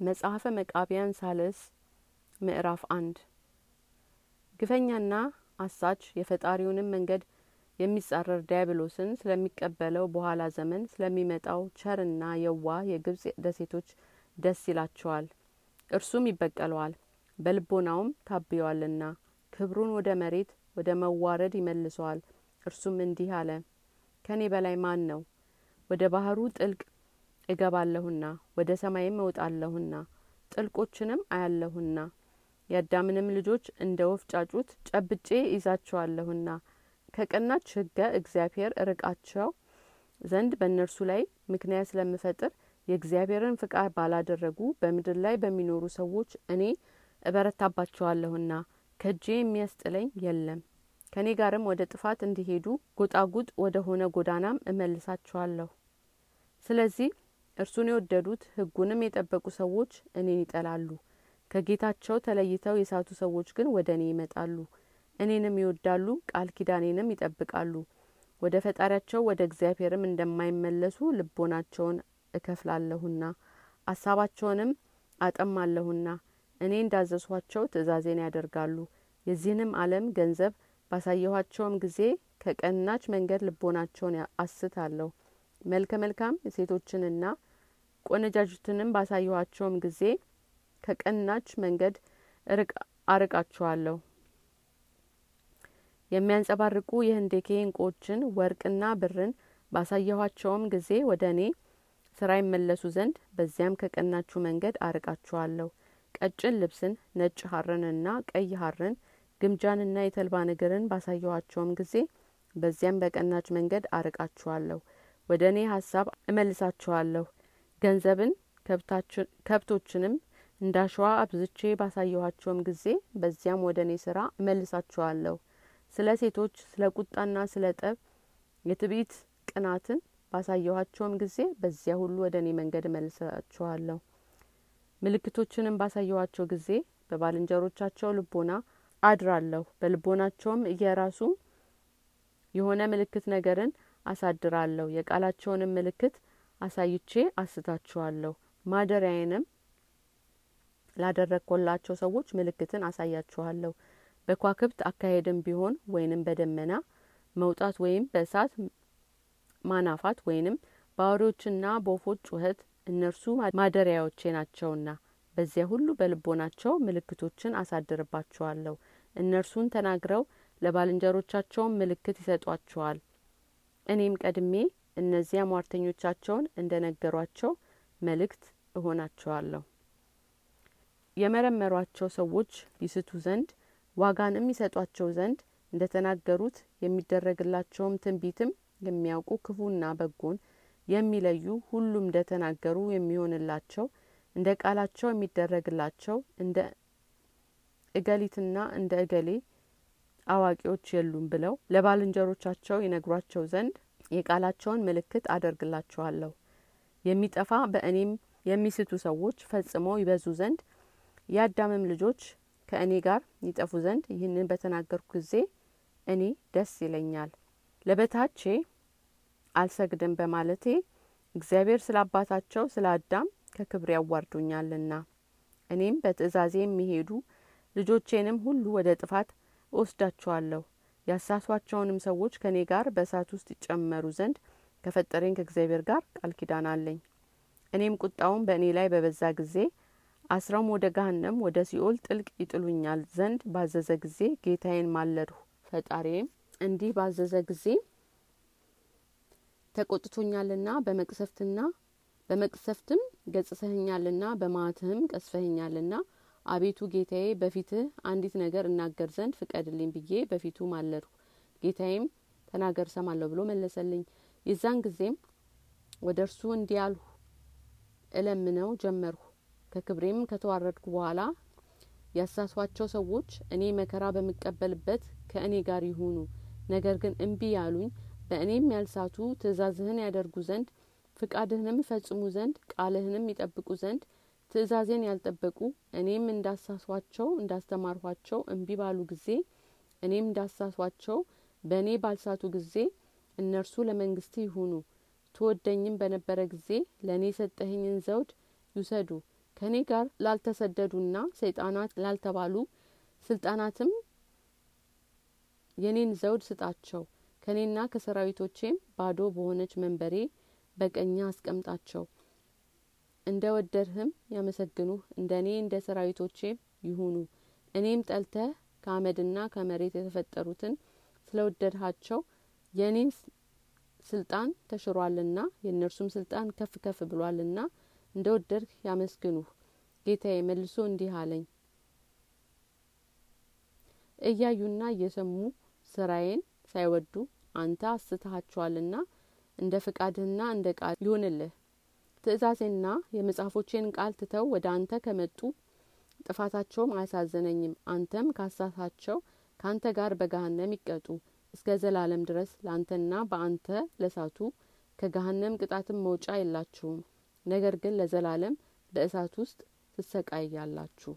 መጽሐፈ መቃቢያን ሳልስ ምዕራፍ አንድ። ግፈኛና አሳች የፈጣሪውንም መንገድ የሚጻረር ዲያብሎስን ስለሚቀበለው በኋላ ዘመን ስለሚመጣው ቸርና የዋህ የግብጽ ደሴቶች ደስ ይላቸዋል። እርሱም ይበቀለዋል በልቦናውም ታብየዋልና ክብሩን ወደ መሬት ወደ መዋረድ ይመልሰዋል። እርሱም እንዲህ አለ ከኔ በላይ ማን ነው? ወደ ባህሩ ጥልቅ እገባለሁና ወደ ሰማይም እወጣለሁና ጥልቆችንም አያለሁና የአዳምንም ልጆች እንደ ወፍ ጫጩት ጨብጬ ይዛቸዋለሁና ከቀናች ህገ እግዚአብሔር እርቃቸው ዘንድ በእነርሱ ላይ ምክንያት ስለምፈጥር የእግዚአብሔርን ፍቃድ ባላደረጉ በምድር ላይ በሚኖሩ ሰዎች እኔ እበረታባቸዋለሁና ከእጄ የሚያስጥለኝ የለም። ከእኔ ጋርም ወደ ጥፋት እንዲሄዱ ጎጣጉጥ ወደ ሆነ ጎዳናም እመልሳቸዋለሁ። ስለዚህ እርሱን የወደዱት ህጉንም የጠበቁ ሰዎች እኔን ይጠላሉ። ከጌታቸው ተለይተው የሳቱ ሰዎች ግን ወደ እኔ ይመጣሉ። እኔንም ይወዳሉ ቃል ኪዳኔንም ይጠብቃሉ። ወደ ፈጣሪያቸው ወደ እግዚአብሔርም እንደማይመለሱ ልቦናቸውን እከፍላለሁና አሳባቸውንም አጠማለሁና። እኔ እንዳዘዝኋቸው ትእዛዜን ያደርጋሉ። የዚህንም አለም ገንዘብ ባሳየኋቸውም ጊዜ ከቀናች መንገድ ልቦናቸውን አስታለሁ። መልከ መልካም ሴቶችንና ቆነጃጅትንም ባሳየኋቸውም ጊዜ ከቀናች መንገድ አርቃቸዋለሁ። የሚያንጸባርቁ የህንዴኬ እንቁዎችን ወርቅና ብርን ባሳየኋቸውም ጊዜ ወደ እኔ ስራ ይመለሱ ዘንድ በዚያም ከቀናችሁ መንገድ አርቃችኋለሁ ቀጭን ልብስን ነጭ ሀርንና ቀይ ሀርን ግምጃንና የተልባ እግርን ባሳየኋቸውም ጊዜ በዚያም በቀናች መንገድ አርቃችኋለሁ ወደ እኔ ሀሳብ እመልሳችኋለሁ ገንዘብን ከብቶችንም እንዳሸዋ አብዝቼ ባሳየኋቸውም ጊዜ በዚያም ወደ እኔ ስራ እመልሳችኋለሁ ስለ ሴቶች ስለ ቁጣና ስለ ጠብ የትዕቢት ቅናትን ባሳየኋቸውም ጊዜ በዚያ ሁሉ ወደ እኔ መንገድ እመልሳችኋለሁ ምልክቶችንም ባሳየኋቸው ጊዜ በባልንጀሮቻቸው ልቦና አድራለሁ። በልቦናቸውም እየራሱ የሆነ ምልክት ነገርን አሳድራለሁ። የቃላቸውንም ምልክት አሳይቼ አስታችኋለሁ። ማደሪያዬንም ላደረግኮላቸው ሰዎች ምልክትን አሳያችኋለሁ። በኳክብት አካሄድም ቢሆን ወይንም በደመና መውጣት ወይም በእሳት ማናፋት ወይንም በአውሬዎችና በወፎች ጩኸት እነርሱ ማደሪያዎቼ ናቸውና በዚያ ሁሉ በልቦናቸው ምልክቶችን አሳድርባቸዋለሁ እነርሱን ተናግረው ለባልንጀሮቻቸውም ምልክት ይሰጧቸዋል እኔም ቀድሜ እነዚያ ሟርተኞቻቸውን እንደ ነገሯቸው መልእክት እሆናቸዋለሁ። የመረመሯቸው ሰዎች ይስቱ ዘንድ ዋጋንም ይሰጧቸው ዘንድ እንደ ተናገሩት የሚደረግላቸውም ትንቢትም የሚያውቁ ክፉና በጎን የሚለዩ ሁሉም እንደ ተናገሩ የሚሆንላቸው እንደ ቃላቸው የሚደረግላቸው እንደ እገሊትና እንደ እገሌ አዋቂዎች የሉም ብለው ለባልንጀሮቻቸው ይነግሯቸው ዘንድ የቃላቸውን ምልክት አደርግላቸዋለሁ የሚጠፋ በእኔም የሚስቱ ሰዎች ፈጽመው ይበዙ ዘንድ የአዳምም ልጆች ከእኔ ጋር ይጠፉ ዘንድ ይህንን በተናገርኩ ጊዜ እኔ ደስ ይለኛል። ለበታቼ አልሰግድም በማለቴ እግዚአብሔር ስለ አባታቸው ስለ አዳም ከክብር ያዋርዱኛልና። እኔም በትእዛዜ የሚሄዱ ልጆቼንም ሁሉ ወደ ጥፋት እወስዳቸዋለሁ ያሳሷቸውንም ሰዎች ከእኔ ጋር በእሳት ውስጥ ይጨመሩ ዘንድ ከፈጠረኝ ከእግዚአብሔር ጋር ቃል ኪዳን አለኝ። እኔም ቁጣውን በእኔ ላይ በበዛ ጊዜ አስረውም ወደ ገሀነም ወደ ሲኦል ጥልቅ ይጥሉኛል ዘንድ ባዘዘ ጊዜ ጌታዬን ማለድሁ። ፈጣሪም እንዲህ ባዘዘ ጊዜ ተቆጥቶኛልና በመቅሰፍትና በመቅሰፍትም ገጽሰህኛልና በማትህም ቀስፈህኛልና አቤቱ ጌታዬ በፊትህ አንዲት ነገር እናገር ዘንድ ፍቀድልኝ ብዬ በፊቱ ማለድሁ። ጌታዬም ተናገር ሰማለሁ ብሎ መለሰልኝ። የዛን ጊዜም ወደ እርሱ እንዲያልሁ እለምነው ጀመርሁ። ከክብሬም ከተዋረድኩ በኋላ ያሳሷቸው ሰዎች እኔ መከራ በምቀበልበት ከእኔ ጋር ይሁኑ። ነገር ግን እምቢ ያሉኝ በእኔም ያልሳቱ ትእዛዝህን ያደርጉ ዘንድ ፍቃድህንም ይፈጽሙ ዘንድ ቃልህንም ይጠብቁ ዘንድ ትእዛዜን ያልጠበቁ እኔም እንዳሳሷቸው እንዳስተማርኋቸው እምቢ ባሉ ጊዜ እኔም እንዳሳሷቸው በእኔ ባልሳቱ ጊዜ እነርሱ ለመንግስት ይሁኑ። ትወደኝም በነበረ ጊዜ ለእኔ የሰጠኸኝን ዘውድ ይውሰዱ። ከእኔ ጋር ላልተሰደዱና ሰይጣናት ላልተባሉ ስልጣናትም የኔን ዘውድ ስጣቸው። ከእኔና ከሰራዊቶቼም ባዶ በሆነች መንበሬ በቀኝ አስቀምጣቸው እንደ ወደድህም ያመሰግኑህ። እንደ እኔ እንደ ሰራዊቶቼም ይሁኑ። እኔም ጠልተህ ከአመድና ከመሬት የተፈጠሩትን ስለ ወደድሃቸው የእኔን ስልጣን ተሽሯልና የእነርሱም ስልጣን ከፍ ከፍ ብሏልና እንደ ወደድህ ያመስግኑህ። ጌታዬ መልሶ እንዲህ አለኝ። እያዩና እየሰሙ ስራዬን ሳይወዱ አንተ አስተሃቸዋልና እንደ ፍቃድህና እንደ ቃል ይሁንልህ ትእዛዜና የመጽሐፎቼን ቃል ትተው ወደ አንተ ከመጡ ጥፋታቸውም አያሳዘነኝም አንተም ካሳታቸው ከአንተ ጋር በገሀነም ይቀጡ። እስከ ዘላለም ድረስ ለአንተና በአንተ ለሳቱ ከገሀነም ቅጣትም መውጫ የላችሁም። ነገር ግን ለዘላለም በእሳት ውስጥ ትሰቃያላችሁ